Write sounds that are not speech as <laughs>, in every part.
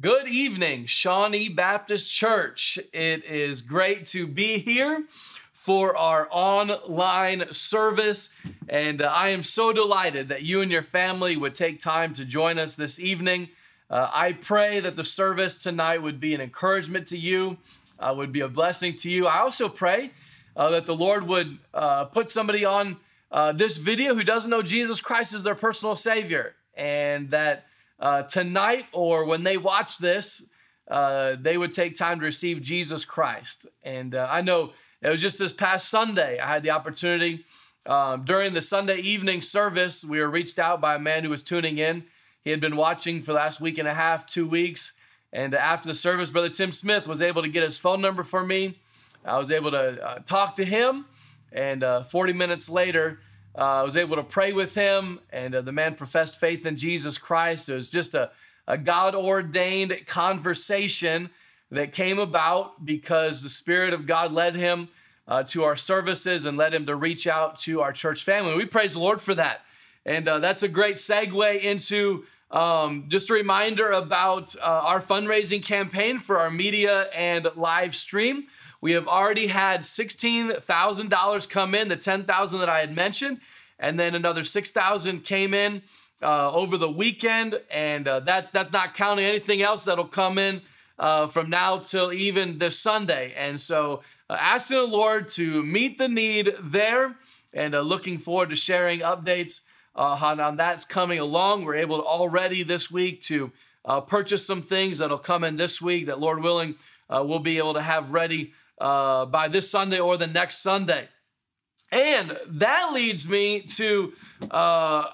Good evening, Shawnee Baptist Church. It is great to be here for our online service, and uh, I am so delighted that you and your family would take time to join us this evening. Uh, I pray that the service tonight would be an encouragement to you, uh, would be a blessing to you. I also pray uh, that the Lord would uh, put somebody on this video who doesn't know Jesus Christ as their personal Savior, and that uh, tonight or when they watch this, uh, they would take time to receive Jesus Christ. And uh, I know it was just this past Sunday, I had the opportunity um, during the Sunday evening service. We were reached out by a man who was tuning in. He had been watching for the last week and a half, two weeks. And after the service, Brother Tim Smith was able to get his phone number for me. I was able to uh, talk to him. And uh, 40 minutes later, uh, I was able to pray with him, and uh, the man professed faith in Jesus Christ. It was just a, a God ordained conversation that came about because the Spirit of God led him uh, to our services and led him to reach out to our church family. We praise the Lord for that. And uh, that's a great segue into um, just a reminder about uh, our fundraising campaign for our media and live stream. We have already had $16,000 come in, the 10,000 that I had mentioned, and then another 6,000 came in uh, over the weekend, and uh, that's that's not counting anything else that'll come in uh, from now till even this Sunday. And so, uh, asking the Lord to meet the need there, and uh, looking forward to sharing updates uh, on, on that's coming along. We're able to already this week to purchase some things that'll come in this week that, Lord willing, we'll be able to have ready by this Sunday or the next Sunday. And that leads me to uh,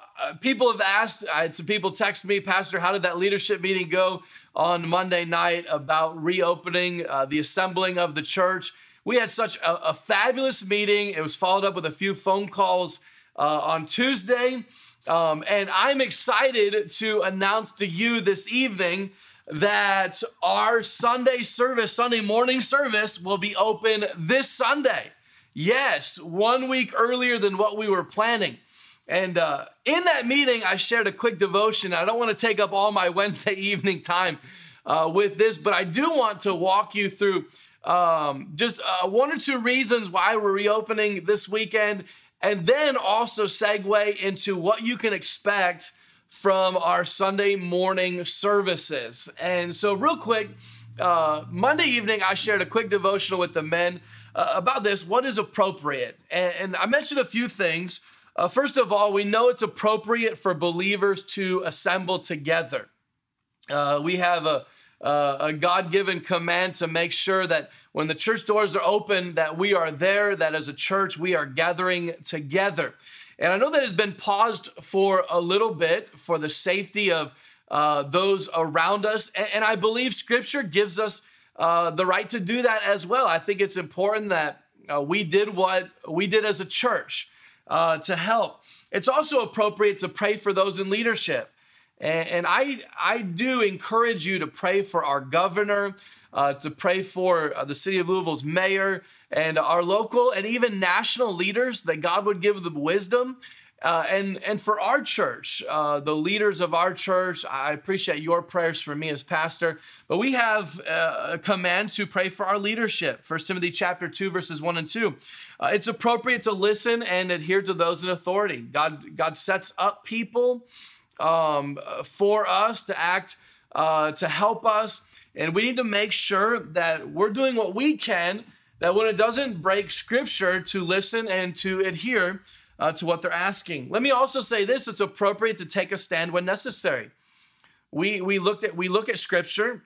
people have asked, I had some people text me, Pastor, how did that leadership meeting go on Monday night about reopening uh, the assembling of the church? We had such a, a, fabulous meeting. It was followed up with a few phone calls uh, on Tuesday. Um, and I'm excited to announce to you this evening that our Sunday service, Sunday morning service, will be open this Sunday. Yes, one week earlier than what we were planning. And uh, in that meeting, I shared a quick devotion. I don't want to take up all my <laughs> Wednesday evening time uh, with this, but I do want to walk you through um, just uh, one or two reasons why we're reopening this weekend, and then also segue into what you can expect from our Sunday morning services. And so, real quick, uh, Monday evening, I shared a quick devotional with the men uh, about this what is appropriate. And, and, I mentioned a few things. Uh, first of all, we know it's appropriate for believers to assemble together. Uh, we have a, a God-given command to make sure that when the church doors are open, that we are there. That as a church, we are gathering together. And I know that has been paused for a little bit for the safety of uh, those around us. And, and, I believe Scripture gives us uh, the right to do that as well. I think it's important that uh, we did what we did as a church uh, to help. It's also appropriate to pray for those in leadership. And, and I, I do encourage you to pray for our governor, uh, to pray for uh, the city of Louisville's mayor, and our local and even national leaders that God would give them wisdom. Uh, and and for our church, uh, the leaders of our church, I appreciate your prayers for me as pastor. But we have uh, a command to pray for our leadership. First Timothy chapter two, verses one and two. Uh, it's appropriate to listen and adhere to those in authority. God God sets up people um, for us to act uh, to help us, and we need to make sure that we're doing what we can that when it doesn't break scripture to listen and to adhere uh, to what they're asking. Let me also say this it's appropriate to take a stand when necessary. We, we, looked at, we look at scripture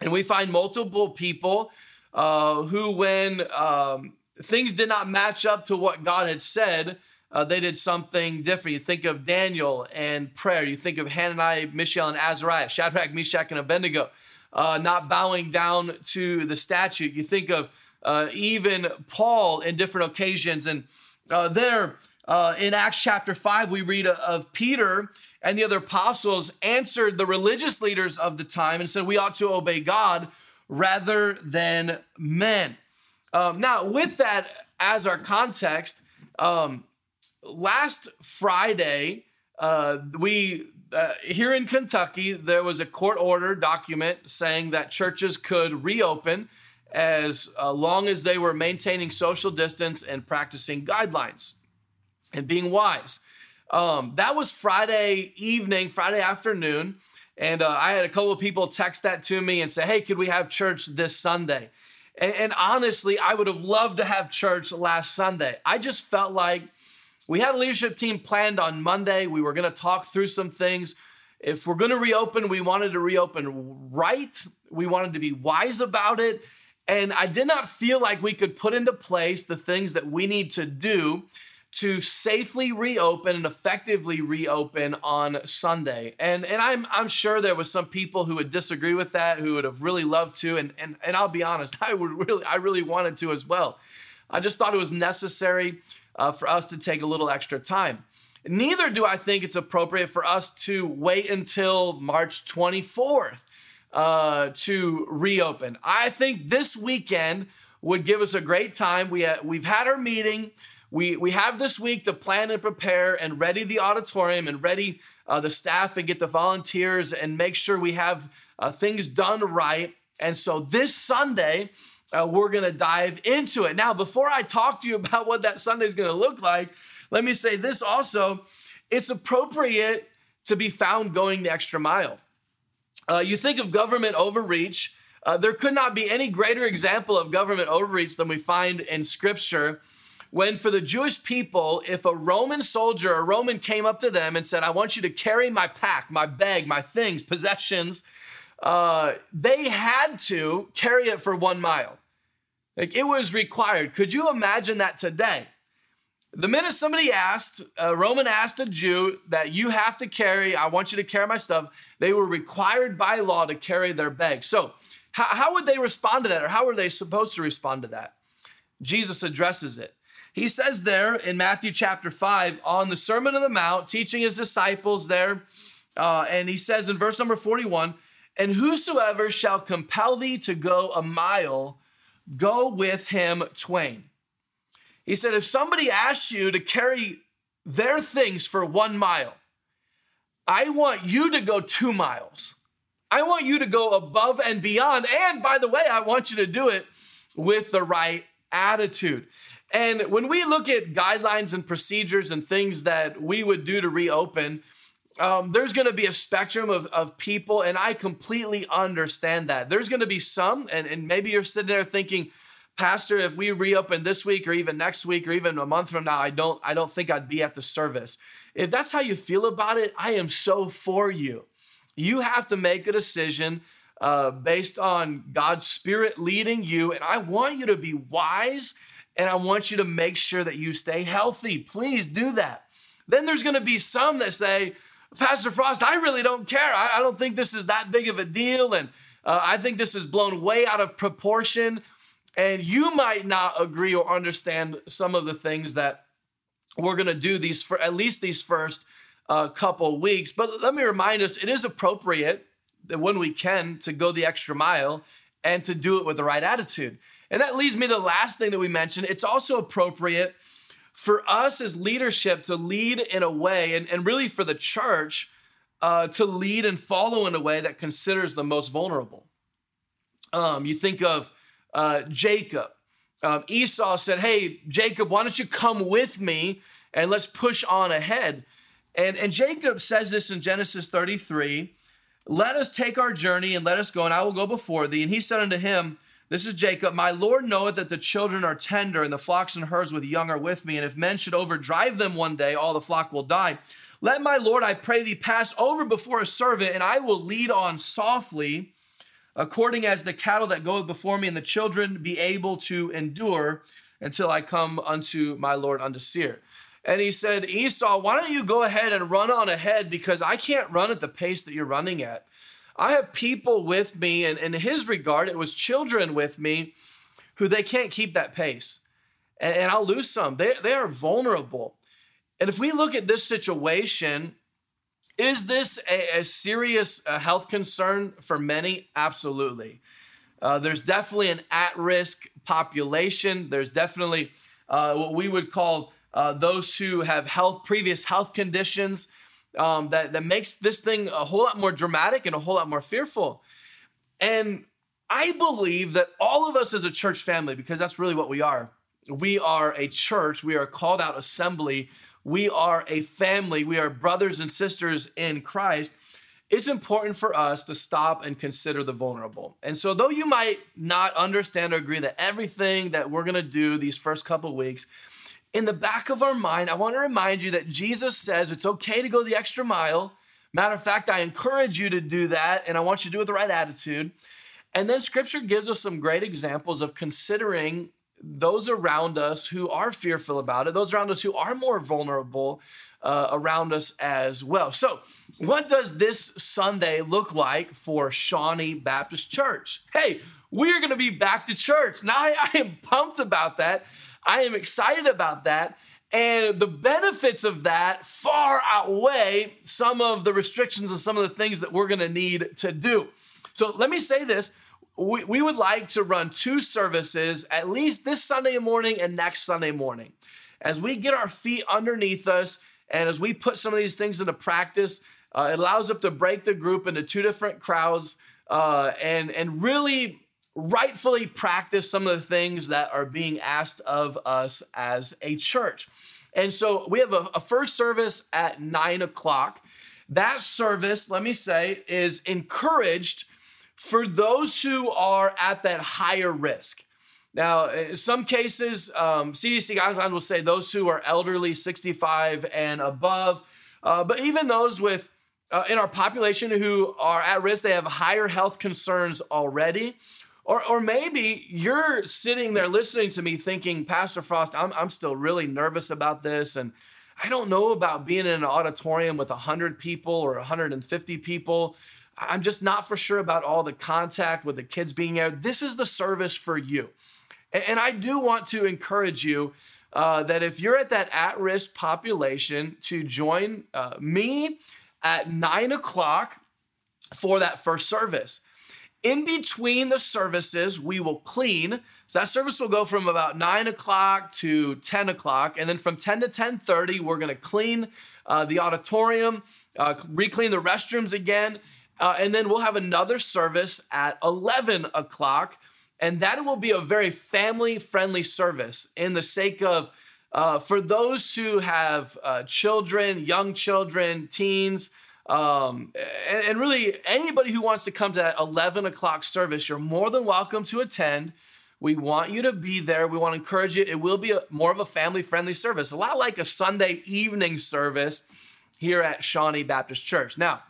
and we find multiple people uh, who, when um, things did not match up to what God had said, uh, they did something different. You think of Daniel and prayer. You think of Hananiah, Mishael, and Azariah, Shadrach, Meshach, and Abednego, uh, not bowing down to the statute. You think of uh, even Paul in different occasions. And uh, there uh, in Acts chapter 5, we read of Peter and the other apostles answered the religious leaders of the time and said, We ought to obey God rather than men. Um, now, with that as our context, um, last Friday, uh, we uh, here in Kentucky, there was a court order document saying that churches could reopen as uh, long as they were maintaining social distance and practicing guidelines and being wise. Um, that was Friday evening, Friday afternoon. And uh, I had a couple of people text that to me and say, hey, could we have church this Sunday? And, and honestly, I would have loved to have church last Sunday. I just felt like we had a leadership team planned on Monday. We were going to talk through some things. If we're going to reopen, we wanted to reopen right. We wanted to be wise about it. And I did not feel like we could put into place the things that we need to do to safely reopen and effectively reopen on Sunday. And, and I'm, I'm sure there was some people who would disagree with that, who would have really loved to. And, and, and I'll be honest, <laughs> I would really, I really wanted to as well. I just thought it was necessary uh, for us to take a little extra time. Neither do I think it's appropriate for us to wait until March 24th uh, to reopen. I think this weekend would give us a great time. We, ha- we've had our meeting. We, we have this week to plan and prepare and ready the auditorium and ready uh, the staff and get the volunteers and make sure we have uh, things done right. And so this Sunday, uh, we're going to dive into it. Now, before I talk to you <laughs> about what that Sunday is going to look like, let me say this also it's appropriate to be found going the extra mile. Uh, you think of government overreach, uh, there could not be any greater example of government overreach than we find in Scripture when for the Jewish people, if a Roman soldier, a Roman came up to them and said, I want you to carry my pack, my bag, my things, possessions, uh, they had to carry it for one mile. Like it was required. Could you imagine that today? The minute somebody asked, a Roman asked a Jew that you have to carry, I want you to carry my stuff, they were required by law to carry their bag. So, how, how would they respond to that, or how were they supposed to respond to that? Jesus addresses it. He says there in Matthew chapter 5 on the Sermon on the Mount, teaching his disciples there, uh, and he says in verse number 41 And whosoever shall compel thee to go a mile, go with him twain. He said, if somebody asks you to carry their things for one mile, I want you to go two miles. I want you to go above and beyond. And by the way, I want you to do it with the right attitude. And when we look at guidelines and procedures and things that we would do to reopen, um, there's going to be a spectrum of, of people, and I completely understand that. There's going to be some, and, and maybe you're sitting there thinking, Pastor, if we reopen this week or even next week or even a month from now, I don't, I don't think I'd be at the service. If that's how you feel about it, I am so for you. You have to make a decision uh, based on God's Spirit leading you, and I want you to be wise and I want you to make sure that you stay healthy. Please do that. Then there's going to be some that say, Pastor Frost, I really don't care. I, I don't think this is that big of a deal. And uh, I think this is blown way out of proportion. And you might not agree or understand some of the things that we're going to do these for at least these first uh, couple weeks. But let me remind us it is appropriate that when we can to go the extra mile and to do it with the right attitude. And that leads me to the last thing that we mentioned. It's also appropriate for us as leadership to lead in a way, and, and really for the church uh, to lead and follow in a way that considers the most vulnerable. Um, you think of uh, Jacob. Um, Esau said, Hey, Jacob, why don't you come with me and let's push on ahead? And, and Jacob says this in Genesis 33 Let us take our journey and let us go, and I will go before thee. And he said unto him, this is Jacob. My Lord knoweth that the children are tender, and the flocks and herds with young are with me. And if men should overdrive them one day, all the flock will die. Let my Lord, I pray thee, pass over before a servant, and I will lead on softly, according as the cattle that go before me, and the children be able to endure until I come unto my Lord unto Seir. And he said, Esau, why don't you go ahead and run on ahead because I can't run at the pace that you're running at. I have people with me, and in his regard, it was children with me who they can't keep that pace. And, and I'll lose some. They, they are vulnerable. And if we look at this situation, is this a, a serious uh, health concern for many? Absolutely. Uh, there's definitely an at risk population. There's definitely uh, what we would call uh, those who have health, previous health conditions um, that, that makes this thing a whole lot more dramatic and a whole lot more fearful. And I believe that all of us as a church family, because that's really what we are, we are a church, we are a called out assembly, we are a family, we are brothers and sisters in Christ. It's important for us to stop and consider the vulnerable. And so, though you might not understand or agree that everything that we're gonna do these first couple weeks, in the back of our mind, I wanna remind you that Jesus says it's okay to go the extra mile. Matter of fact, I encourage you to do that, and I want you to do it with the right attitude. And then scripture gives us some great examples of considering those around us who are fearful about it, those around us who are more vulnerable uh, around us as well. So, what does this Sunday look like for Shawnee Baptist Church? Hey, we're going to be back to church. Now, I, I am pumped about that. I am excited about that. And the benefits of that far outweigh some of the restrictions and some of the things that we're going to need to do. So, let me say this we, we would like to run two services at least this Sunday morning and next Sunday morning. As we get our feet underneath us and as we put some of these things into practice, uh, it allows us to break the group into two different crowds uh, and, and really rightfully practice some of the things that are being asked of us as a church. And so we have a, a first service at nine o'clock. That service, let me say, is encouraged for those who are at that higher risk. Now, in some cases, um, CDC guidelines will say those who are elderly, 65 and above, uh, but even those with uh, in our population who are at risk, they have higher health concerns already. Or, or maybe you're sitting there listening to me thinking, Pastor Frost, I'm, I'm still really nervous about this. And I don't know about being in an auditorium with 100 people or 150 people. I'm just not for sure about all the contact with the kids being there. This is the service for you. And I do want to encourage you uh, that if you're at that at risk population, to join uh, me at nine o'clock for that first service. In between the services, we will clean. So that service will go from about nine o'clock to 10 o'clock. And then from 10 to 10:30, we're gonna clean uh, the auditorium, uh, reclean the restrooms again. Uh, and then we'll have another service at 11 o'clock. And that will be a very family friendly service in the sake of uh, for those who have uh, children, young children, teens, um, and, and, really anybody who wants to come to that 11 o'clock service, you're more than welcome to attend. We want you to be there. We want to encourage you. It will be a, more of a family friendly service, a lot like a Sunday evening service here at Shawnee Baptist Church. Now,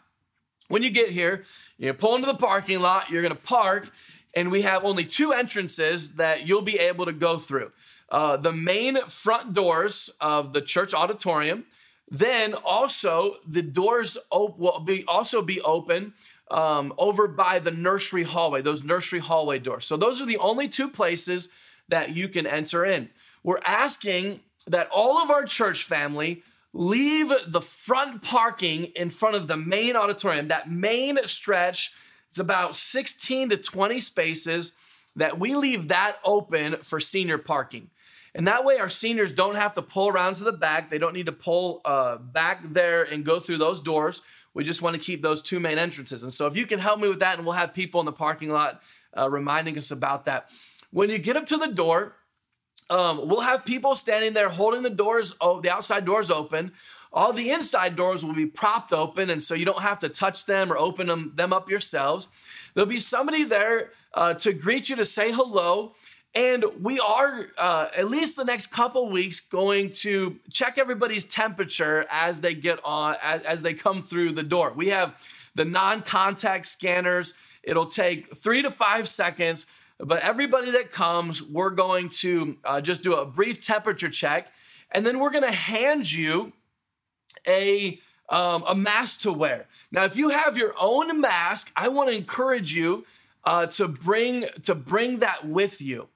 when you get here, you pull into the parking lot, you're gonna park, and we have only two entrances that you'll be able to go through. Uh, the main front doors of the church auditorium. Then also the doors op- will be also be open um, over by the nursery hallway. Those nursery hallway doors. So those are the only two places that you can enter in. We're asking that all of our church family leave the front parking in front of the main auditorium, that main stretch, it's about 16 to 20 spaces, that we leave that open for senior parking. And that way, our seniors don't have to pull around to the back. They don't need to pull uh, back there and go through those doors. We just want to keep those two main entrances. And so, if you can help me with that, and we'll have people in the parking lot uh, reminding us about that. When you get up to the door, um, we'll have people standing there holding the doors, oh, the outside doors open. All the inside doors will be propped open, and so you don't have to touch them or open them, them up yourselves. There'll be somebody there uh, to greet you to say hello. And we are, uh, at least the next couple weeks, going to check everybody's temperature as they get on, as, as they come through the door. We have the non contact scanners. It'll take three to five seconds but everybody that comes, we're going to uh, just do a brief temperature check, and then we're going to hand you a um, a mask to wear. Now, if you have your own mask, I want to encourage you uh, to bring to bring that with you.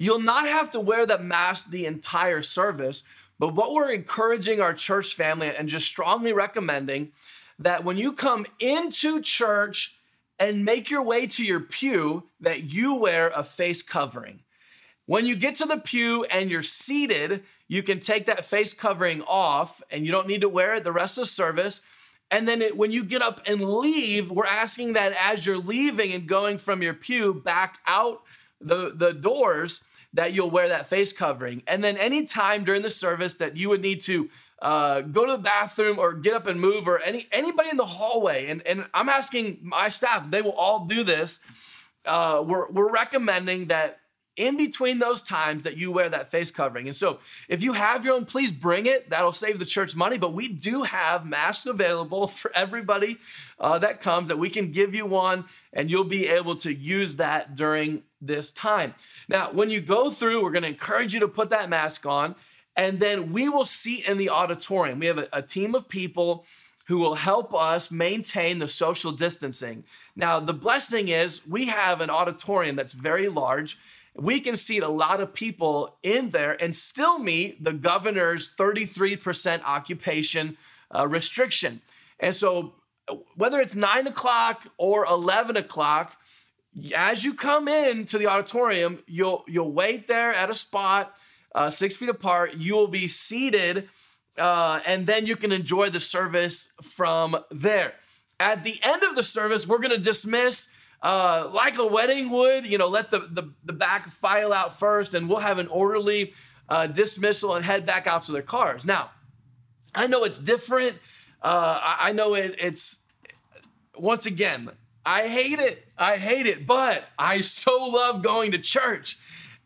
You'll not have to wear that mask the entire service, but what we're encouraging our church family and just strongly recommending that when you come into church and make your way to your pew that you wear a face covering. When you get to the pew and you're seated, you can take that face covering off and you don't need to wear it the rest of the service. And then it, when you get up and leave, we're asking that as you're leaving and going from your pew back out the, the doors, that you'll wear that face covering. And then any time during the service that you would need to uh, go to the bathroom or get up and move or any anybody in the hallway, and, and I'm asking my staff, they will all do this. Uh, we're, we're recommending that in between those times that you wear that face covering. And so if you have your own, please bring it. That'll save the church money. But we do have masks available <laughs> for everybody uh, that comes that we can give you one and you'll be able to use that during this time. Now, when you go through, we're going to encourage you to put that mask on and then we will seat in the auditorium. We have a, a team of people who will help us maintain the social distancing. Now, the blessing is we have an auditorium that's very large we can seat a lot of people in there and still meet the governor's 33% occupation uh, restriction. And so, whether it's nine o'clock or 11 o'clock, as you come in to the auditorium, you'll you'll wait there at a spot uh, six feet apart. You will be seated, uh, and then you can enjoy the service from there. At the end of the service, we're going to dismiss uh, like a wedding would, you know, let the, the, the back file out first and we'll have an orderly uh, dismissal and head back out to their cars. Now, I know it's different. Uh, I know it, it's, once again, I hate it. I hate it, but I so love going to church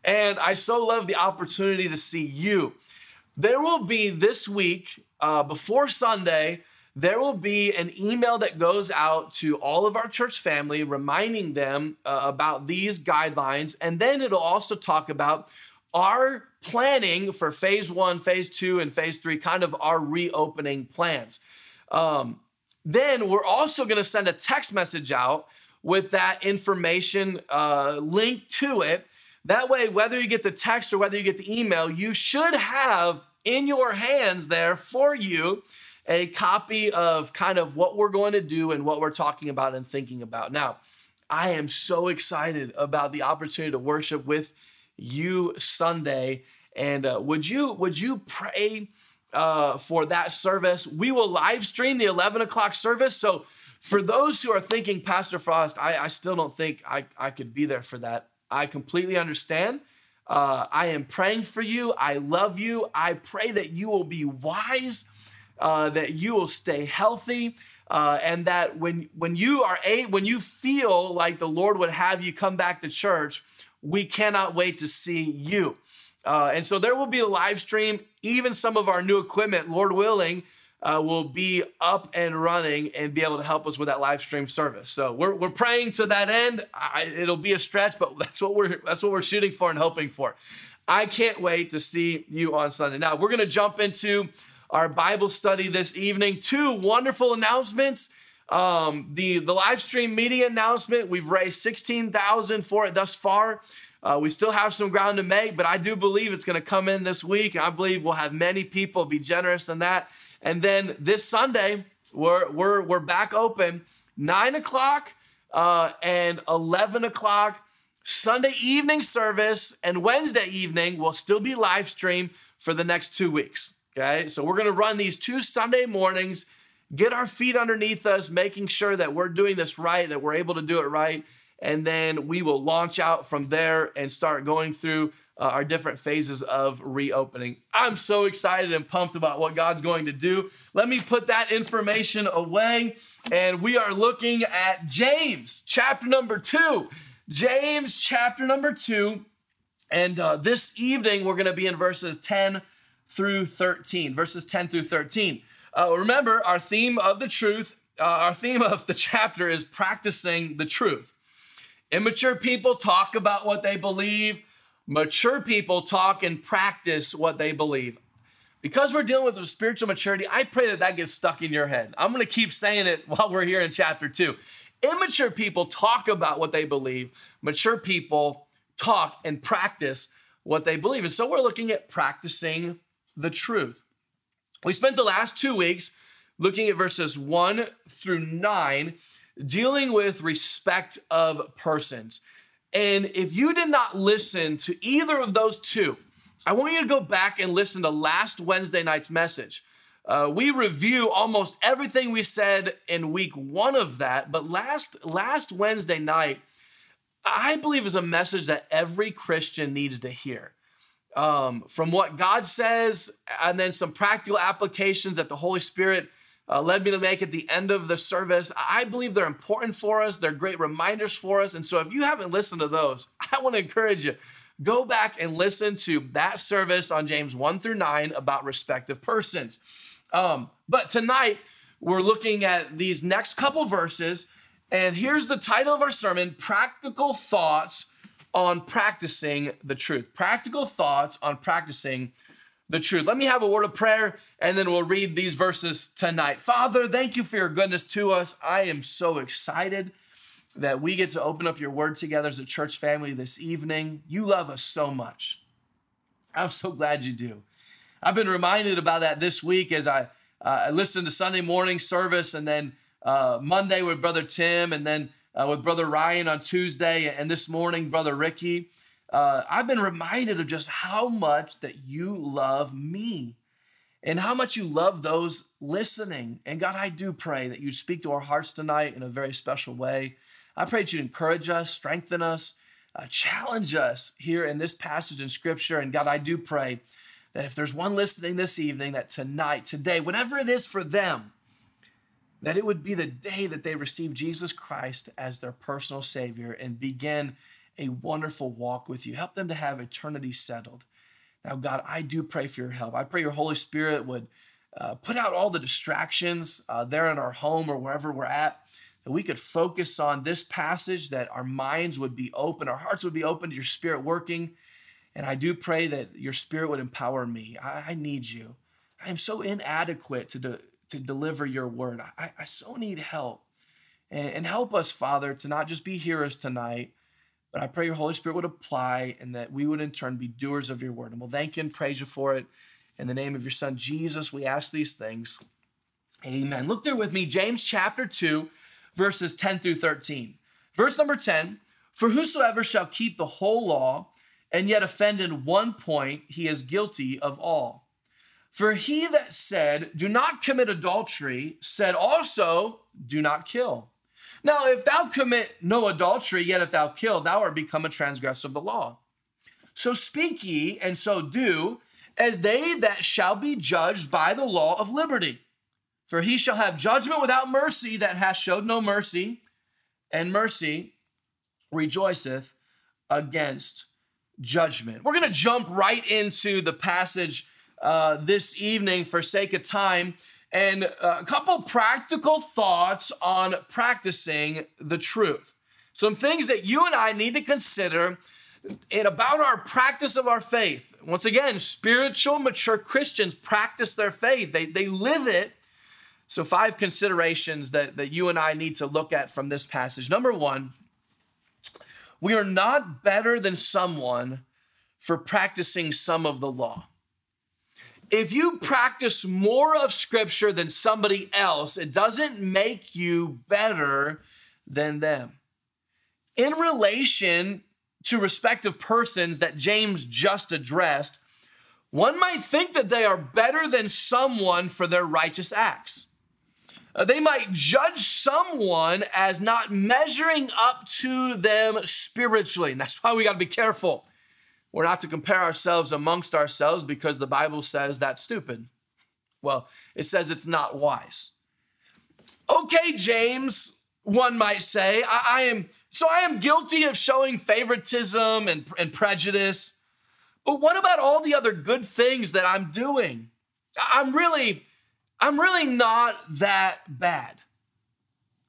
and I so love the opportunity to see you. There will be this week, uh, before Sunday, there will be an email that goes out to all of our church family reminding them uh, about these guidelines. And then it'll also talk about our planning for phase one, phase two, and phase three, kind of our reopening plans. Um, then we're also going to send a text message out with that information uh, linked to it. That way, whether you get the text or whether you get the email, you should have in your hands there for you a copy of kind of what we're going to do and what we're talking about and thinking about. Now, I am so excited about the opportunity to worship with you Sunday. And uh, would you would you pray uh, for that service? We will live stream the 11 o'clock service. So for those who are thinking, Pastor Frost, I, I still don't think I, I could be there for that. I completely understand. Uh, I am praying for you. I love you. I pray that you will be wise uh, that you will stay healthy. Uh, and that when when you are a when you feel like the Lord would have you come back to church, we cannot wait to see you. Uh, and so there will be a live stream. Even some of our new equipment, Lord willing, uh, will be up and running and be able to help us with that live stream service. So we're, we're praying to that end. I, it'll be a stretch, but that's what we're that's what we're shooting for and hoping for. I can't wait to see you on Sunday. Now we're going to jump into our Bible study this evening. Two wonderful announcements. Um, the, the live stream media announcement, we've raised 16,000 for it thus far. Uh, we still have some ground to make, but I do believe it's going to come in this week. And I believe we'll have many people be generous in that. And then this Sunday, we're, we're, we're back open, 9 o'clock uh, and 11 o'clock. Sunday evening service and Wednesday evening will still be live stream for the next two weeks. Okay, so we're gonna run these two Sunday mornings, get our feet underneath us, making sure that we're doing this right, that we're able to do it right. And then we will launch out from there and start going through uh, our different phases of reopening. I'm so excited and pumped about what God's going to do. Let me put that information away. And we are looking at James chapter number two. James chapter number two. And uh, this evening, we're going to be in verses 10 through 13, verses 10 through 13. Uh, remember, our theme of the truth, uh, our theme of the chapter is practicing the truth. Immature people talk about what they believe, mature people talk and practice what they believe. Because we're dealing with spiritual maturity, I pray that that gets stuck in your head. I'm going to keep saying it <laughs> while we're here in chapter two. Immature people talk about what they believe, mature people talk and practice what they believe. And so we're looking at practicing the truth. We spent the last two weeks looking at verses 1 through 9, dealing with respect of persons. And if you did not listen to either of those two, I want you to go back and listen to last Wednesday night's message. Uh, we review almost everything we said in week one of that, but last last Wednesday night, I believe is a message that every Christian needs to hear. Um, from what God says, and then some practical applications that the Holy Spirit uh, led me to make at the end of the service. I believe they're important for us. They're great reminders for us. And so if you haven't listened to those, <laughs> I want to encourage you go back and listen to that service on James 1 through 9 about respective persons. Um, but tonight, we're looking at these next couple verses. And here's the title of our sermon Practical Thoughts on Practicing the Truth. Practical Thoughts on Practicing the truth. Let me have a word of prayer and then we'll read these verses tonight. Father, thank you for your goodness to us. I am so excited that we get to open up your word together as a church family this evening. You love us so much. I'm so glad you do. I've been reminded about that this week as I, uh, I listened to Sunday morning service and then uh, Monday with Brother Tim and then uh, with Brother Ryan on Tuesday and this morning, Brother Ricky uh, I've been reminded of just how much that you love me and how much you love those listening. And God, I do pray that you'd speak to our hearts tonight in a very special way. I pray that you'd encourage us, strengthen us, uh, challenge us here in this passage in Scripture. And God, I do pray that if there's one listening this evening, that tonight, today, whatever it is for them, that it would be the day that they receive Jesus Christ as their personal Savior and begin a wonderful walk with you. Help them to have eternity settled. Now, God, I do pray for your help. I pray your Holy Spirit would uh, put out all the distractions uh, there in our home or wherever we're at, that we could focus on this passage, that our minds would be open, our hearts would be open to your Spirit working. And I do pray that your Spirit would empower me. I, I need you. I am so inadequate to, de- to deliver your word. I, I so need help. And, and help us, Father, to not just be hearers tonight but I pray your Holy Spirit would apply and that we would in turn be doers of your word. And we'll thank you and praise you for it. In the name of your son Jesus, we ask these things. Amen. Look there with me, James chapter 2, verses 10 through 13. Verse number 10 For whosoever shall keep the whole law and yet offend in one point, he is guilty of all. For he that said, Do not commit adultery, said also, Do not kill. Now, if thou commit no adultery, yet if thou kill, thou art become a transgressor of the law. So speak ye, and so do, as they that shall be judged by the law of liberty. For he shall have judgment without mercy that hath showed no mercy, and mercy rejoiceth against judgment. We're going to jump right into the passage uh, this evening for sake of time and a couple practical thoughts on practicing the truth. Some things that you and I need to consider in about our practice of our faith. Once again, spiritual, mature Christians practice their faith, they, they live it. So, five considerations that, that you and I need to look at from this passage. Number one, we are not better than someone for practicing some of the law if you practice more of scripture than somebody else, it doesn't make you better than them. In relation to respective persons that James just addressed, one might think that they are better than someone for their righteous acts. Uh, they might judge someone as not measuring up to them spiritually. And that's why we got to be careful we're not to compare ourselves amongst ourselves because the Bible says that's stupid. Well, it says it's not wise. Okay, James, one might say, I, I am so I am guilty of showing favoritism and, and prejudice. But what about all the other good things that I'm doing? I'm really, I'm really not that bad.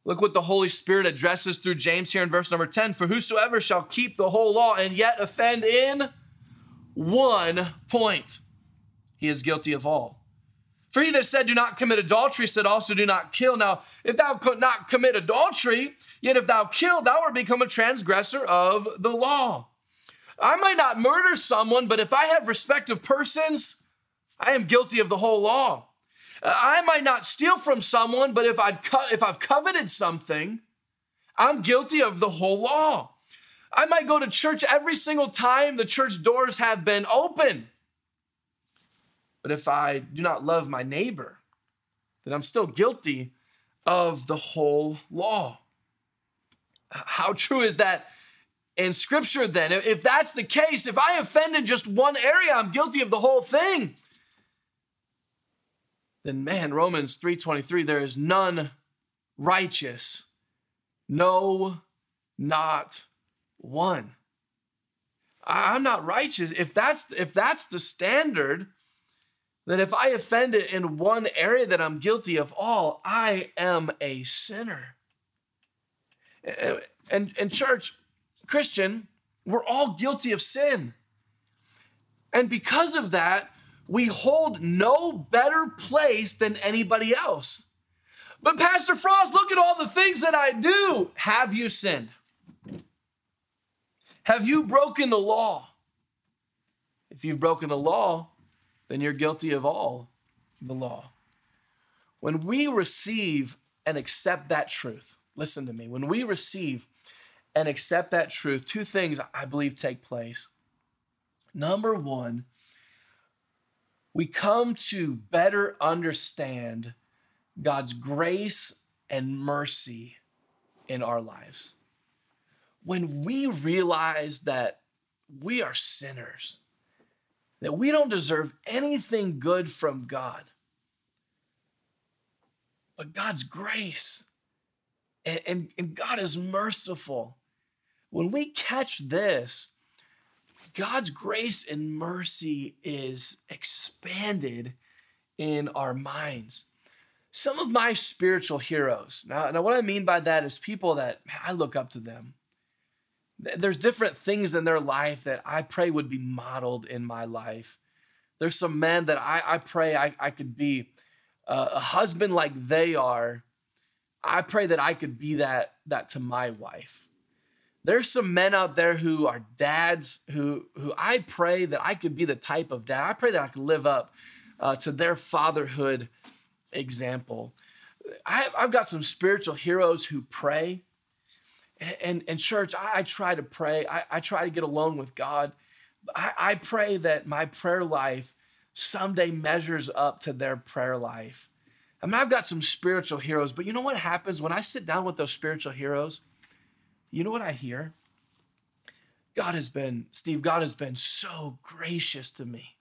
Look what the Holy Spirit addresses through James here in verse number 10 For whosoever shall keep the whole law and yet offend in one point, he is guilty of all. For he that said, Do not commit adultery, said also, Do not kill. Now, if thou could not commit adultery, yet if thou kill, thou art become a transgressor of the law. I might not murder someone, but if I have respect of persons, I am guilty of the whole law. I might not steal from someone, but if, I'd co- if I've coveted something, I'm guilty of the whole law. I might go to church every single time the church doors have been open. But if I do not love my neighbor, then I'm still guilty of the whole law. How true is that in scripture then? If that's the case, if I offend in just one area, I'm guilty of the whole thing. Then man, Romans 3:23 there is none righteous. No not one. I'm not righteous. If that's if that's the standard, that if I offend it in one area that I'm guilty of all, I am a sinner. And, and church, Christian, we're all guilty of sin. And because of that, we hold no better place than anybody else. But Pastor Frost, look at all the things that I do. Have you sinned? Have you broken the law? If you've broken the law, then you're guilty of all the law. When we receive and accept that truth, listen to me, when we receive and accept that truth, two things I believe take place. Number one, we come to better understand God's grace and mercy in our lives. When we realize that we are sinners, that we don't deserve anything good from God. But God's grace and, and, and, God is merciful. When we catch this, God's grace and mercy is expanded in our minds. Some of my spiritual heroes, now, now what I mean by that is people that I look up to them there's different things in their life that I pray would be modeled in my life. There's some men that I, I pray I, I could be uh, a husband like they are. I pray that I could be that, that to my wife. There's some men out there who are dads who, who I pray that I could be the type of dad. I pray that I could live up uh, to their fatherhood example. I, I've got some spiritual heroes who pray and, and church, I, I try to pray. I, I, try to get alone with God. I, I pray that my prayer life someday measures up to their prayer life. I mean, I've got some spiritual heroes, but you know what happens when I sit down with those spiritual heroes? You know what I hear? God has been, Steve, God has been so gracious to me.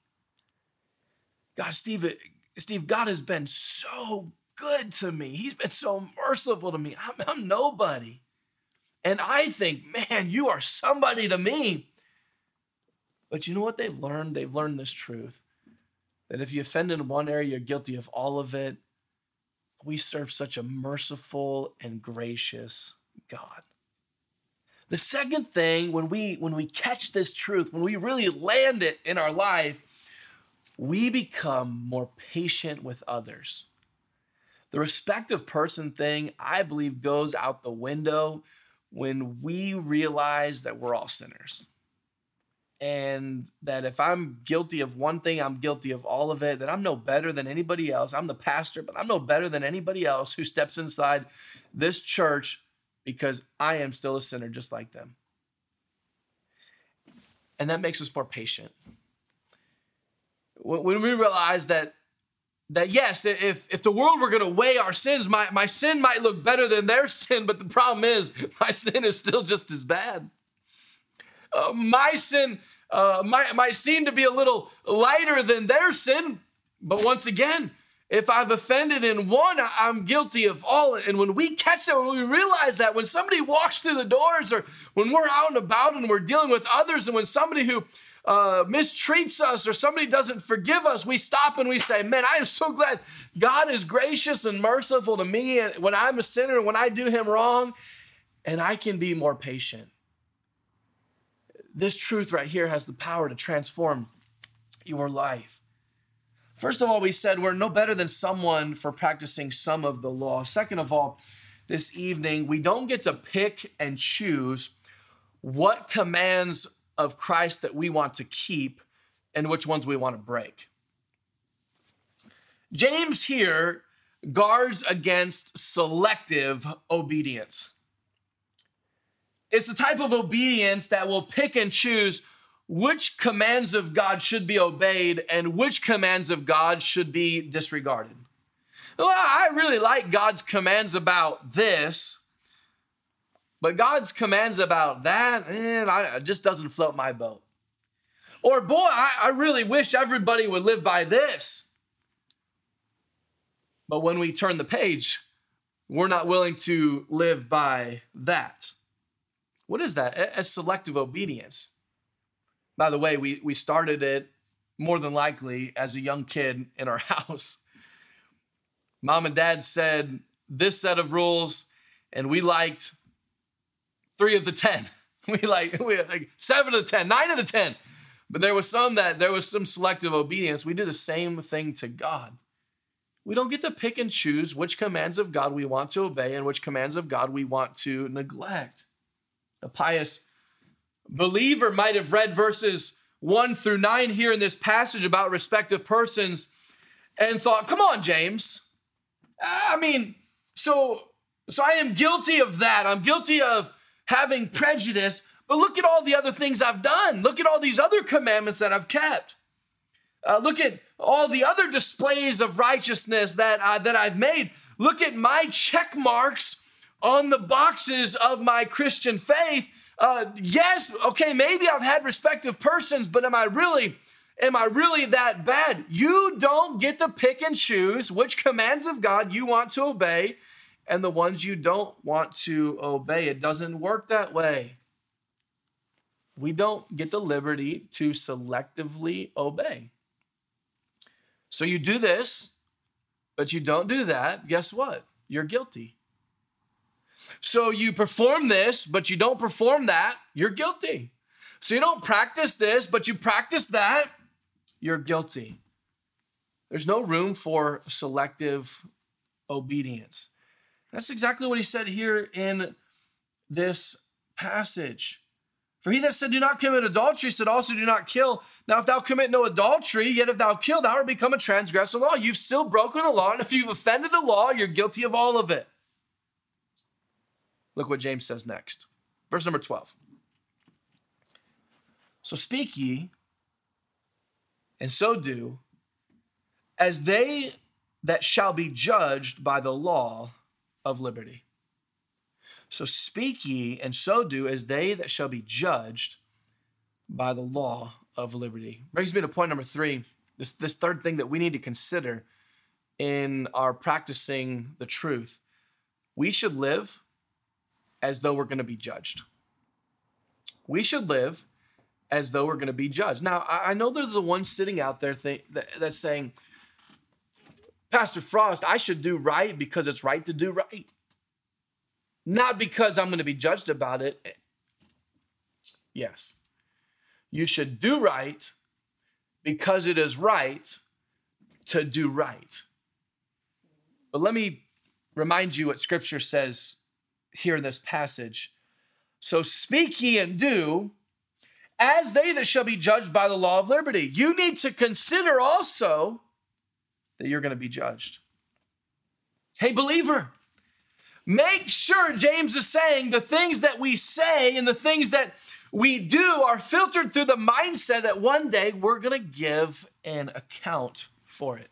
God, Steve, Steve, God has been so good to me. He's been so merciful to me. I'm, I'm nobody. And I think, man, you are somebody to me. But you know what they've learned? They've learned this truth that if you offend in one area, you're guilty of all of it. We serve such a merciful and gracious God. The second thing, when we when we catch this truth, when we really land it in our life, we become more patient with others. The respective person thing, I believe, goes out the window when we realize that we're all sinners and that if I'm guilty of one thing, I'm guilty of all of it, that I'm no better than anybody else. I'm the pastor, but I'm no better than anybody else who steps inside this church because I am still a sinner just like them. And that makes us more patient. When we realize that that yes, if if the world were to weigh our sins, my, my sin might look better than their <laughs> sin, but the problem is my sin is still just as bad. Uh, my sin uh, might, might seem to be a little lighter than their sin, but once again, if I've offended in one, I'm guilty of all. And when we catch that, when we realize that, when somebody walks through the doors or when we're out and about and we're dealing with others, and when somebody who uh, mistreats us or somebody doesn't forgive us, we stop and we say, Man, I am so glad God is gracious and merciful to me and when I'm a sinner, when I do Him wrong, and I can be more patient. This truth right here has the power to transform your life. First of all, we said we're no better than someone for practicing some of the law. Second of all, this evening, we don't get to pick and choose what commands of Christ that we want to keep and which ones we want to break. James here guards against selective obedience. It's the type of obedience that will pick and choose which commands of God should be obeyed and which commands of God should be disregarded. well, I really like God's commands about this, but God's commands about that, eh, I, it just doesn't float my boat. Or, boy, I, I really wish everybody would live by this. But when we turn the page, we're not willing to live by that. What is that? It's selective obedience. By the way, we, we started it more than likely as a young kid in our <laughs> house. Mom and dad said this set of rules, and we liked three of the 10. <laughs> We like, we like seven of the 10, nine of the 10. But there was some that there was some selective obedience. We do the same thing to God. We don't get to pick and choose which commands of God we want to obey and which commands of God we want to neglect. A pious believer might have read verses 1 through 9 here in this passage about respective persons and thought, come on, James. I mean, so so I am guilty of that. I'm guilty of having prejudice, but look at all the other things I've done. Look at all these other commandments that I've kept. Uh, look at all the other displays of righteousness that, uh, that I've made. Look at my check marks on the boxes of my Christian faith. Uh, yes, okay, maybe I've had respective persons, but am I really, am I really that bad? You don't get to pick and choose which commands of God you want to obey and the ones you don't want to obey. It doesn't work that way. We don't get the liberty to selectively obey. So you do this, but you don't do that. Guess what? You're guilty. So you perform this, but you don't perform that. You're guilty. So you don't practice this, but you practice that. You're guilty. There's no room for selective obedience. That's exactly what he said here in this passage. For he that said, Do not commit adultery, said also, Do not kill. Now, if thou commit no adultery, yet if thou kill, thou art become a transgressor of law. You've still broken the law, and if you've offended the law, you're guilty of all of it. Look what James says next. Verse number 12. So speak ye, and so do, as they that shall be judged by the law of liberty. So speak ye, and so do, as they that shall be judged by the law of liberty. Brings me to point number three this, this third thing that we need to consider in our practicing the truth. We should live as though we're going to be judged. We should live as though we're going to be judged. Now, I know there's the one sitting out there that, that's saying, Pastor Frost, I should do right because it's right to do right, not because I'm going to be judged about it. Yes, you should do right because it is right to do right. But let me remind you what scripture says here in this passage. So speak ye and do as they that shall be judged by the law of liberty. You need to consider also that you're going to be judged. Hey, believer, make sure, James is saying, the things that we say and the things that we do are filtered through the mindset that one day we're going to give an account for it.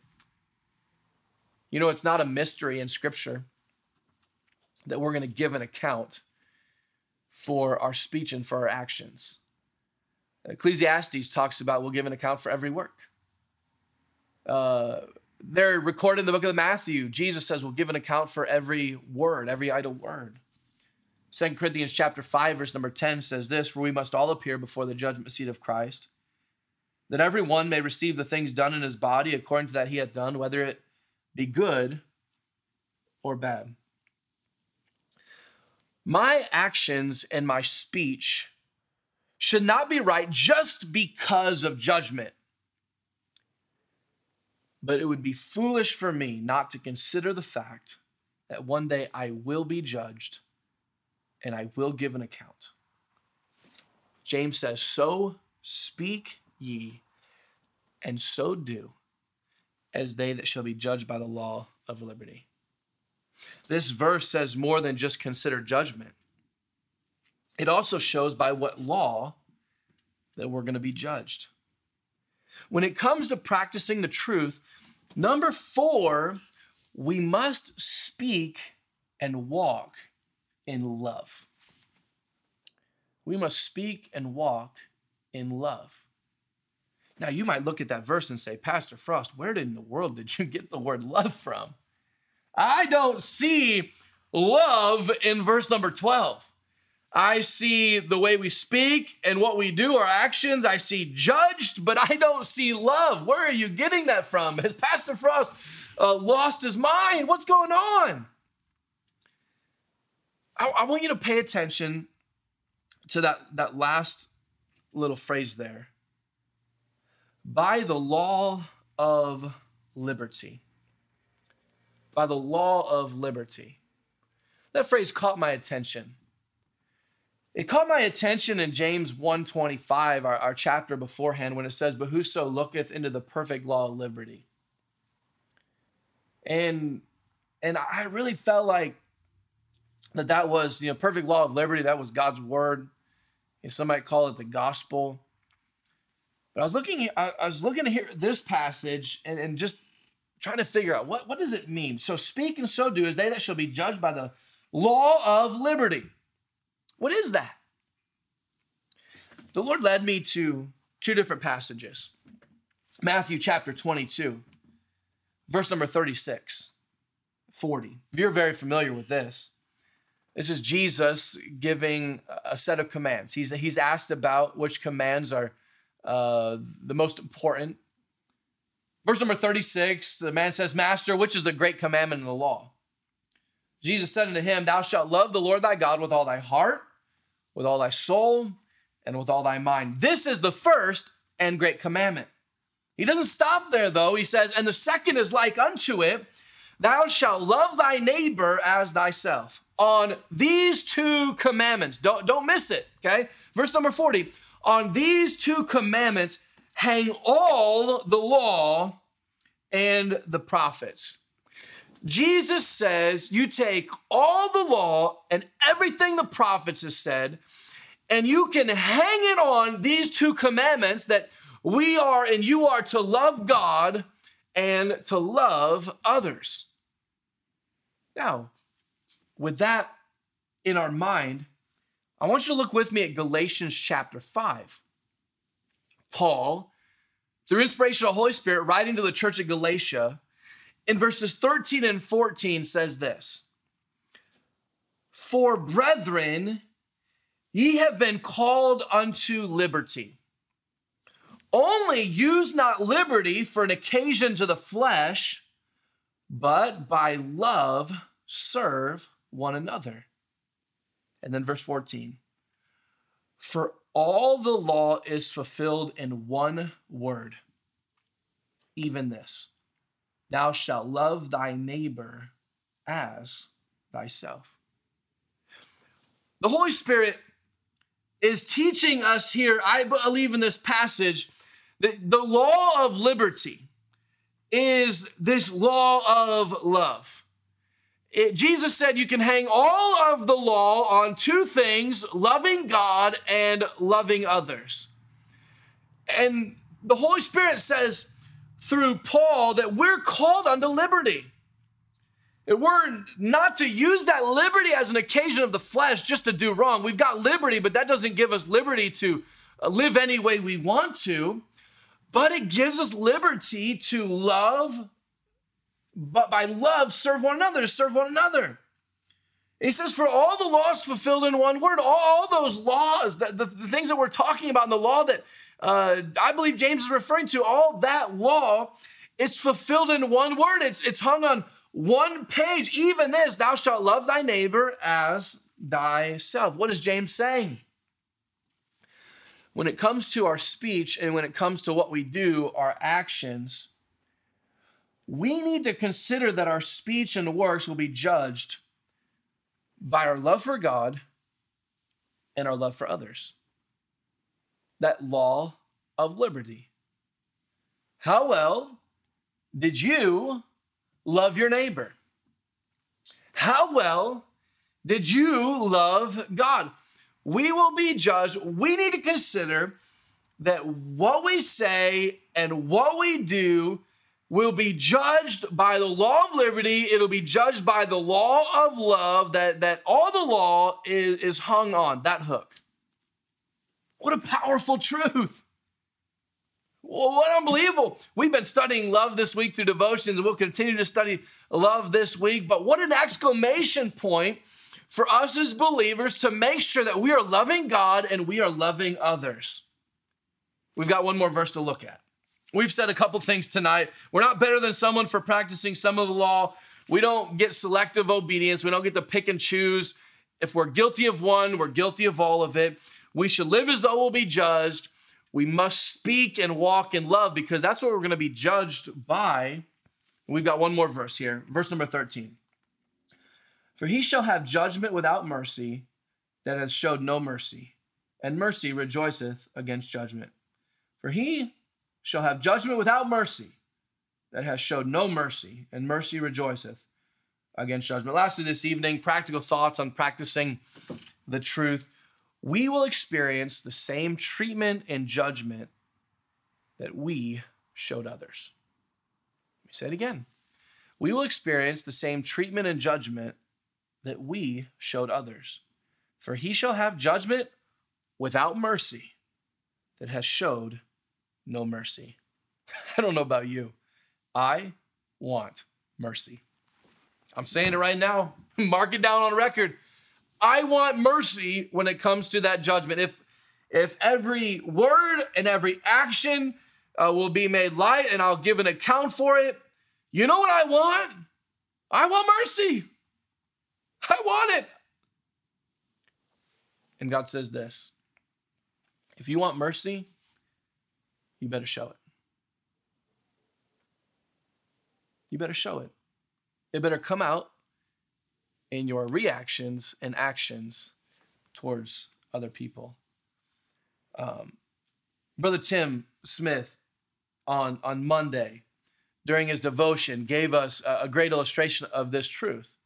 You know, it's not a mystery in Scripture that we're going to give an account for our speech and for our actions. Ecclesiastes talks about we'll give an account for every work. Uh, they're recorded in the book of Matthew. Jesus says we'll give an account for every word, every idle word. Second Corinthians chapter 5, verse number 10 says this, For we must all appear before the judgment seat of Christ, that every one may receive the things done in his body according to that he hath done, whether it be good or bad. My actions and my speech should not be right just because of judgment. But it would be foolish for me not to consider the fact that one day I will be judged and I will give an account. James says, So speak ye, and so do, as they that shall be judged by the law of liberty. This verse says more than just consider judgment. It also shows by what law that we're going to be judged. When it comes to practicing the truth, number four we must speak and walk in love. We must speak and walk in love. Now, you might look at that verse and say, Pastor Frost, where in the world did you get the word love from? I don't see love in verse number 12. I see the way we speak and what we do, our actions. I see judged, but I don't see love. Where are you getting that from? Has Pastor Frost uh, lost his mind? What's going on? I, I want you to pay attention to that, that last little phrase there. By the law of liberty. By the law of liberty. That phrase caught my attention. It caught my attention in James 125, our, our chapter beforehand, when it says, But whoso looketh into the perfect law of liberty. And and I really felt like that that was, you know, perfect law of liberty, that was God's word. You know, some might call it the gospel. But I was looking, I, I was looking to hear this passage and, and just trying to figure out what, what does it mean? So speak and so do as they that shall be judged by the law of liberty. What is that? The Lord led me to two different passages Matthew chapter 22, verse number 36, 40. If you're very familiar with this, this is Jesus giving a set of commands. He's, he's asked about which commands are uh, the most important. Verse number 36, the man says, Master, which is the great commandment in the law? Jesus said unto him, Thou shalt love the Lord thy God with all thy heart, with all thy soul, and with all thy mind. This is the first and great commandment. He doesn't stop there though. He says, And the second is like unto it, Thou shalt love thy neighbor as thyself. On these two commandments, don't, don't miss it, okay? Verse number 40 On these two commandments hang all the law and the prophets. Jesus says you take all the law and everything the prophets have said, and you can hang it on these two commandments that we are and you are to love God and to love others. Now, with that in our mind, I want you to look with me at Galatians chapter 5. Paul, through inspiration of the Holy Spirit, writing to the church of Galatia, in verses 13 and 14 says this For brethren, ye have been called unto liberty. Only use not liberty for an occasion to the flesh, but by love serve one another. And then verse 14 For all the law is fulfilled in one word, even this Thou shalt love thy neighbor as thyself. The Holy Spirit is teaching us here, I believe in this passage, that the law of liberty is this law of love. It, Jesus said you can hang all of the law on two things loving God and loving others. And the Holy Spirit says, through Paul that we're called unto liberty. And We're not to use that liberty as an occasion of the flesh just to do wrong. We've got liberty, but that doesn't give us liberty to uh, live any way we want to. But it gives us liberty to love, but by love, serve one another, serve one another. He says, For all the laws fulfilled in one word, all, all those laws, the, the, the things that we're talking about in the law that uh, I believe James is referring to all that law. It's fulfilled in one word. It's it's hung on one page. Even this, thou shalt love thy neighbor as thyself. What is James saying? When it comes to our speech and when it comes to what we do, our actions, we need to consider that our speech and works will be judged by our love for God and our love for others that law of liberty. How well did you love your neighbor? How well did you love God? We will be judged. We need to consider that what we say and what we do will be judged by the law of liberty. It'll be judged by the law of love that, that all the law is, is hung on, that hook. What a powerful truth. What unbelievable. We've been studying love this week through devotions, and we'll continue to study love this week. But what an exclamation point for us as believers to make sure that we are loving God and we are loving others. We've got one more verse to look at. We've said a couple things tonight. We're not better than someone for practicing some of the law. We don't get selective obedience. We don't get to pick and choose. If we're guilty of one, we're guilty of all of it. We should live as though we'll be judged. We must speak and walk in love because that's what we're going to be judged by. We've got one more verse here, verse number 13. For he shall have judgment without mercy that has showed no mercy, and mercy rejoiceth against judgment. For he shall have judgment without mercy that has showed no mercy, and mercy rejoiceth against judgment. Lastly, this evening, practical thoughts on practicing the truth. We will experience the same treatment and judgment that we showed others. Let me say it again. We will experience the same treatment and judgment that we showed others. For he shall have judgment without mercy that has showed no mercy. <laughs> I don't know about you. I want mercy. I'm saying it right now. <laughs> Mark it down on record. I want mercy when it comes to that judgment. If if every word and every action uh, will be made light and I'll give an account for it, you know what I want? I want mercy. I want it. And God says this if you want mercy, you better show it. You better show it. It better come out in your reactions and actions towards other people. Um, Brother Tim Smith on, on Monday during his devotion gave us a, a great illustration of this truth.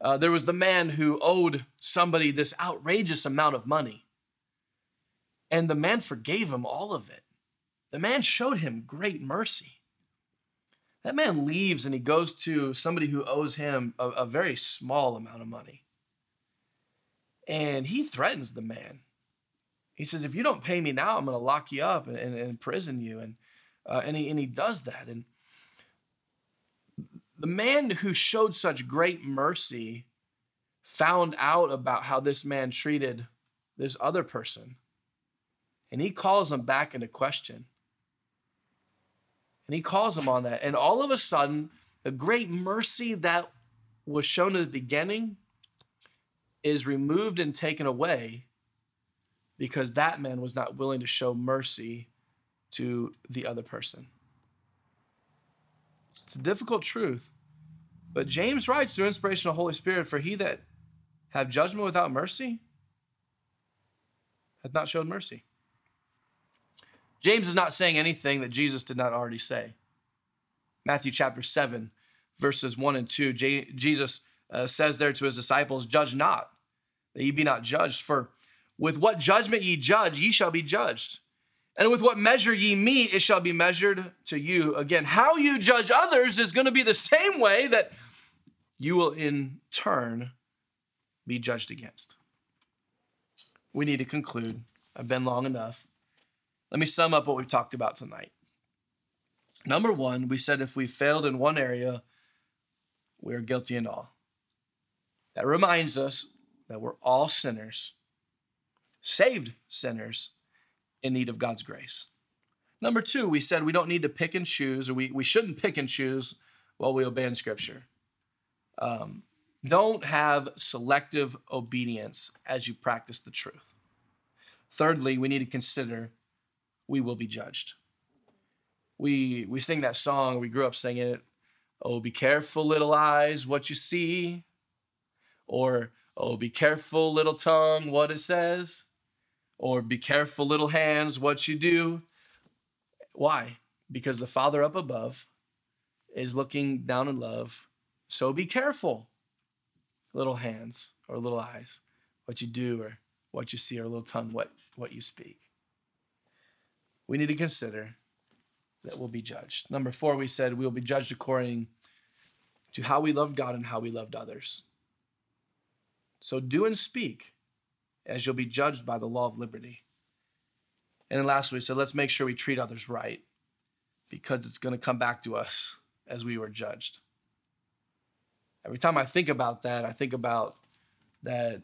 Uh, there was the man who owed somebody this outrageous amount of money, and the man forgave him all of it. The man showed him great mercy. That man leaves and he goes to somebody who owes him a, a very small amount of money. And he threatens the man. He says, If you don't pay me now, I'm going to lock you up and, and, and imprison you. And, uh, and, he, and he does that. And the man who showed such great mercy found out about how this man treated this other person. And he calls him back into question. And he calls him on that. And all of a sudden, the great mercy that was shown at the beginning is removed and taken away because that man was not willing to show mercy to the other person. It's a difficult truth. But James writes through inspiration of the Holy Spirit, for he that have judgment without mercy hath not showed mercy. James is not saying anything that Jesus did not already say. Matthew chapter 7, verses 1 and 2, J- Jesus uh, says there to his disciples, Judge not, that ye be not judged, for with what judgment ye judge, ye shall be judged. And with what measure ye meet, it shall be measured to you. Again, how you judge others is going to be the same way that you will in turn be judged against. We need to conclude. I've been long enough. Let me sum up what we've talked about tonight. Number one, we said if we failed in one area, we are guilty in all. That reminds us that we're all sinners, saved sinners in need of God's grace. Number two, we said we don't need to pick and choose, or we, we shouldn't pick and choose while we obey in Scripture. Um, don't have selective obedience as you practice the truth. Thirdly, we need to consider we will be judged. We we sing that song, we grew up singing it. Oh, be careful, little eyes, what you see. Or, oh, be careful, little tongue, what it says. Or, be careful, little hands, what you do. Why? Because the Father up above is looking down in love. So be careful, little hands or little eyes, what you do or what you see, or little tongue, what, what you speak we need to consider that we'll be judged. Number four, we said we will be judged according to how we loved God and how we loved others. So do and speak as you'll be judged by the law of liberty. And then last week, we said let's make sure we treat others right because it's going to come back to us as we were judged. Every time I think about that, I think about that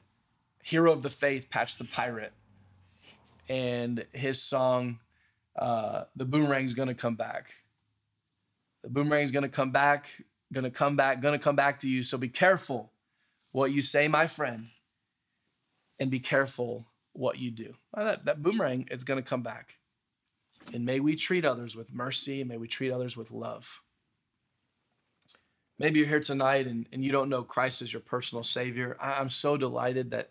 hero of the faith, Patch the Pirate, and his song, uh, The Boomerang's Gonna Come Back. The boomerang's gonna come back, gonna come back, gonna come back to you. So be careful what you say, my friend, and be careful what you do. Well, that, that boomerang is gonna come back. And may we treat others with mercy, and may we treat others with love. Maybe you're here tonight and, and you don't know Christ as your personal Savior. I, I'm so delighted that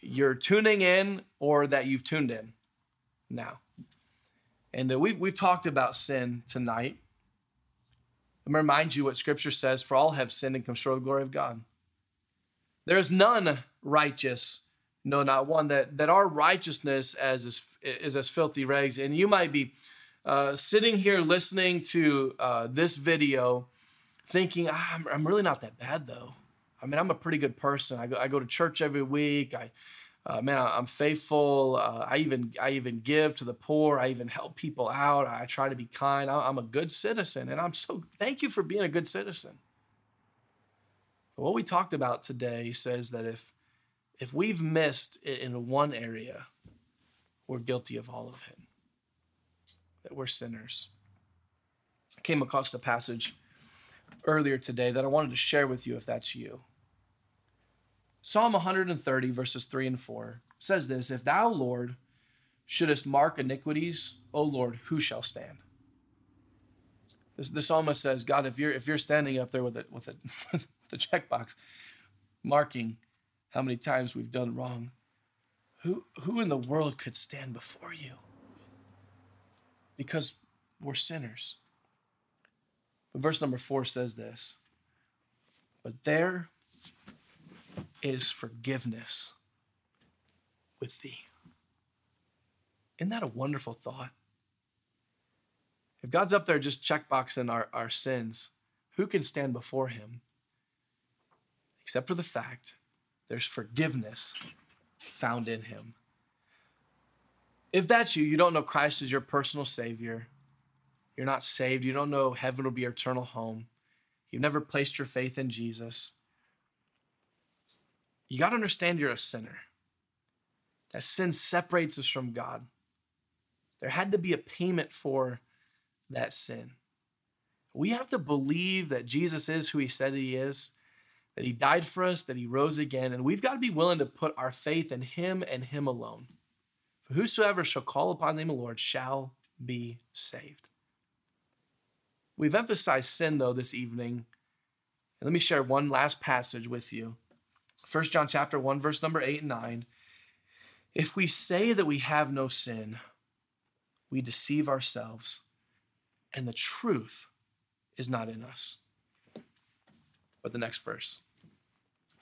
you're tuning in or that you've tuned in now. And uh, we've, we've talked about sin tonight. Let me remind you what Scripture says for all have sinned and come short of the glory of God. There is none righteous, no, not one. That, that our righteousness as is, is as filthy rags. And you might be uh, sitting here listening to uh, this video thinking, ah, I'm, I'm really not that bad though. I mean, I'm a pretty good person. I go, I go to church every week. I, uh, man, I'm faithful. Uh, I even, I even give to the poor. I even help people out. I try to be kind. I'm a good citizen, and I'm so thank you for being a good citizen. But what we talked about today says that if, if we've missed it in one area, we're guilty of all of it. That we're sinners. I came across a passage earlier today that I wanted to share with you if that's you. Psalm 130, verses 3 and 4 says this If thou, Lord, shouldest mark iniquities, O Lord, who shall stand? The, the psalmist says, God, if you're if you're standing up there with a with a <laughs> with the checkbox marking how many times we've done wrong, who who in the world could stand before you? Because we're sinners. But verse number four says this But there is forgiveness with thee. Isn't that a wonderful thought? If God's up there just checkboxing our, our sins, who can stand before him? Except for the fact there's forgiveness found in him. If that's you, you don't know Christ as your personal Savior, you're not saved, you don't know heaven will be your eternal home, you've never placed your faith in Jesus, you got to understand you're a sinner. That sin separates us from God. There had to be a payment for that sin. We have to believe that Jesus is who he said he is, that he died for us, that he rose again, and we've got to be willing to put our faith in him and him alone. For whosoever shall call upon the name of the Lord shall be saved. We've emphasized sin, though, this evening. And let me share one last passage with you 1 John chapter 1 verse number 8 and 9. If we say that we have no sin, we deceive ourselves and the truth is not in us. But the next verse.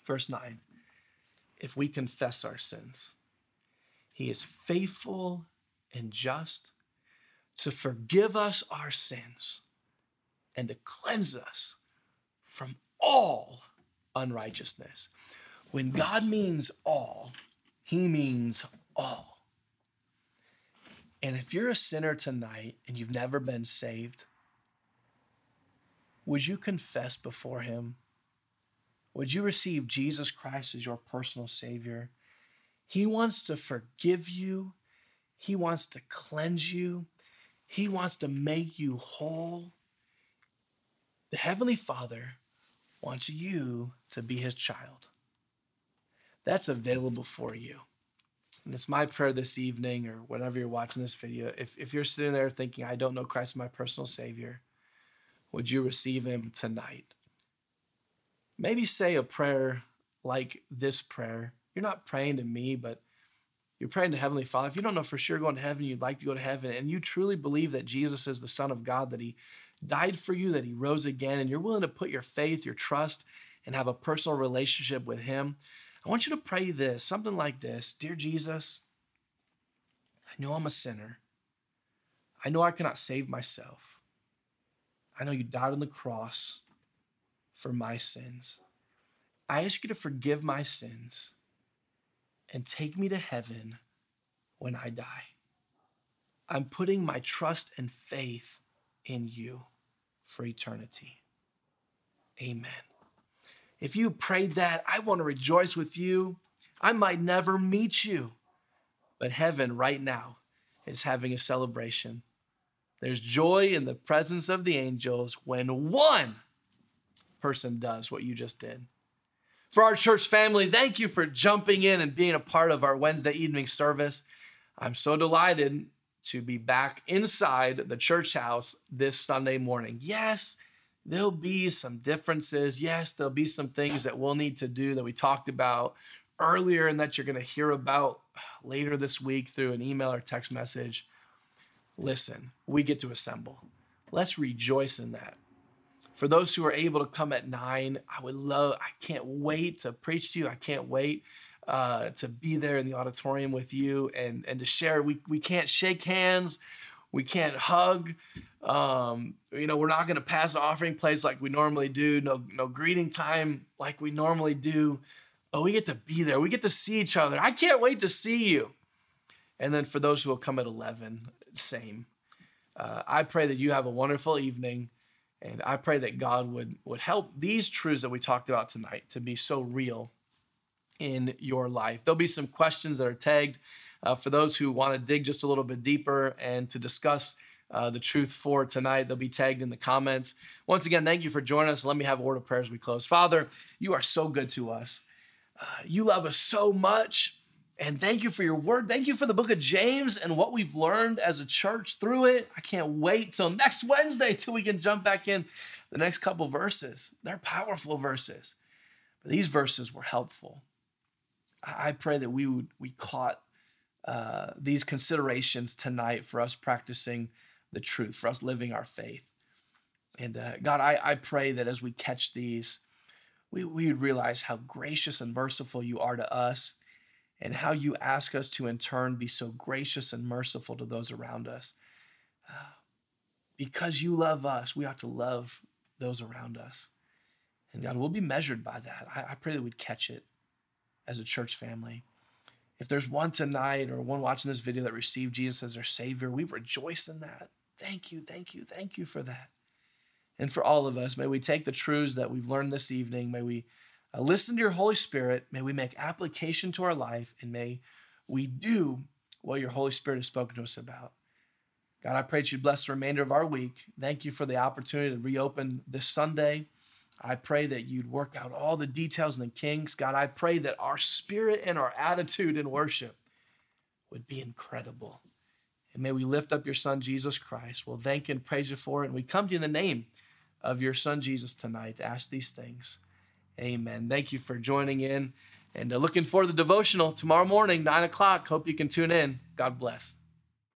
Verse 9. If we confess our sins, he is faithful and just to forgive us our sins and to cleanse us from all unrighteousness. When God means all, he means all. And if you're a sinner tonight and you've never been saved, would you confess before him? Would you receive Jesus Christ as your personal Savior? He wants to forgive you. He wants to cleanse you. He wants to make you whole. The Heavenly Father wants you to be His child that's available for you. And it's my prayer this evening or whenever you're watching this video. If, if you're sitting there thinking, I don't know Christ as my personal Savior, would you receive Him tonight? Maybe say a prayer like this prayer. You're not praying to me, but you're praying to Heavenly Father. If you don't know for sure going to heaven, you'd like to go to heaven, and you truly believe that Jesus is the Son of God, that He died for you, that He rose again, and you're willing to put your faith, your trust, and have a personal relationship with Him, I want you to pray this, something like this Dear Jesus, I know I'm a sinner. I know I cannot save myself. I know you died on the cross for my sins. I ask you to forgive my sins and take me to heaven when I die. I'm putting my trust and faith in you for eternity. Amen. If you prayed that, I want to rejoice with you. I might never meet you, but heaven right now is having a celebration. There's joy in the presence of the angels when one person does what you just did. For our church family, thank you for jumping in and being a part of our Wednesday evening service. I'm so delighted to be back inside the church house this Sunday morning. Yes, there'll be some differences. Yes, there'll be some things that we'll need to do that we talked about earlier and that you're going to hear about later this week through an email or text message. Listen, we get to assemble. Let's rejoice in that. For those who are able to come at nine, I would love, I can't wait to preach to you. I can't wait uh, to be there in the auditorium with you and, and to share. We, we can't shake hands, we can't hug. Um, you know, we're not going to pass offering plates like we normally do, no, no greeting time like we normally do. But we get to be there, we get to see each other. I can't wait to see you. And then for those who will come at 11, same. Uh, I pray that you have a wonderful evening. And I pray that God would, would help these truths that we talked about tonight to be so real in your life. There'll be some questions that are tagged uh, for those who want to dig just a little bit deeper and to discuss uh, the truth for tonight. They'll be tagged in the comments. Once again, thank you for joining us. Let me have a word of prayer as we close. Father, you are so good to us. Uh, you love us so much. And thank you for your word. Thank you for the book of James and what we've learned as a church through it. I can't wait till next Wednesday till we can jump back in the next couple verses. They're powerful verses. But these verses were helpful. I pray that we would we caught uh, these considerations tonight for us practicing the truth, for us living our faith. And uh, God, I, I pray that as we catch these, we, we would realize how gracious and merciful you are to us and how you ask us to in turn be so gracious and merciful to those around us. Uh, because you love us, we ought to love those around us. And God, we'll be measured by that. I, I pray that we'd catch it as a church family. If there's one tonight or one watching this video that received Jesus as their Savior, we rejoice in that. Thank you, thank you, thank you for that. And for all of us, may we take the truths that we've learned this evening, may we uh, listen to your Holy Spirit. May we make application to our life and may we do what your Holy Spirit has spoken to us about. God, I pray that you bless the remainder of our week. Thank you for the opportunity to reopen this Sunday. I pray that you'd work out all the details and the kinks. God, I pray that our spirit and our attitude in worship would be incredible. And may we lift up your son, Jesus Christ. We'll thank and praise you for it. And we come to you in the name of your son, Jesus, tonight to ask these things. Amen. Thank you for joining in and uh, looking for the devotional tomorrow morning, 9 o'clock. Hope you can tune in. God bless.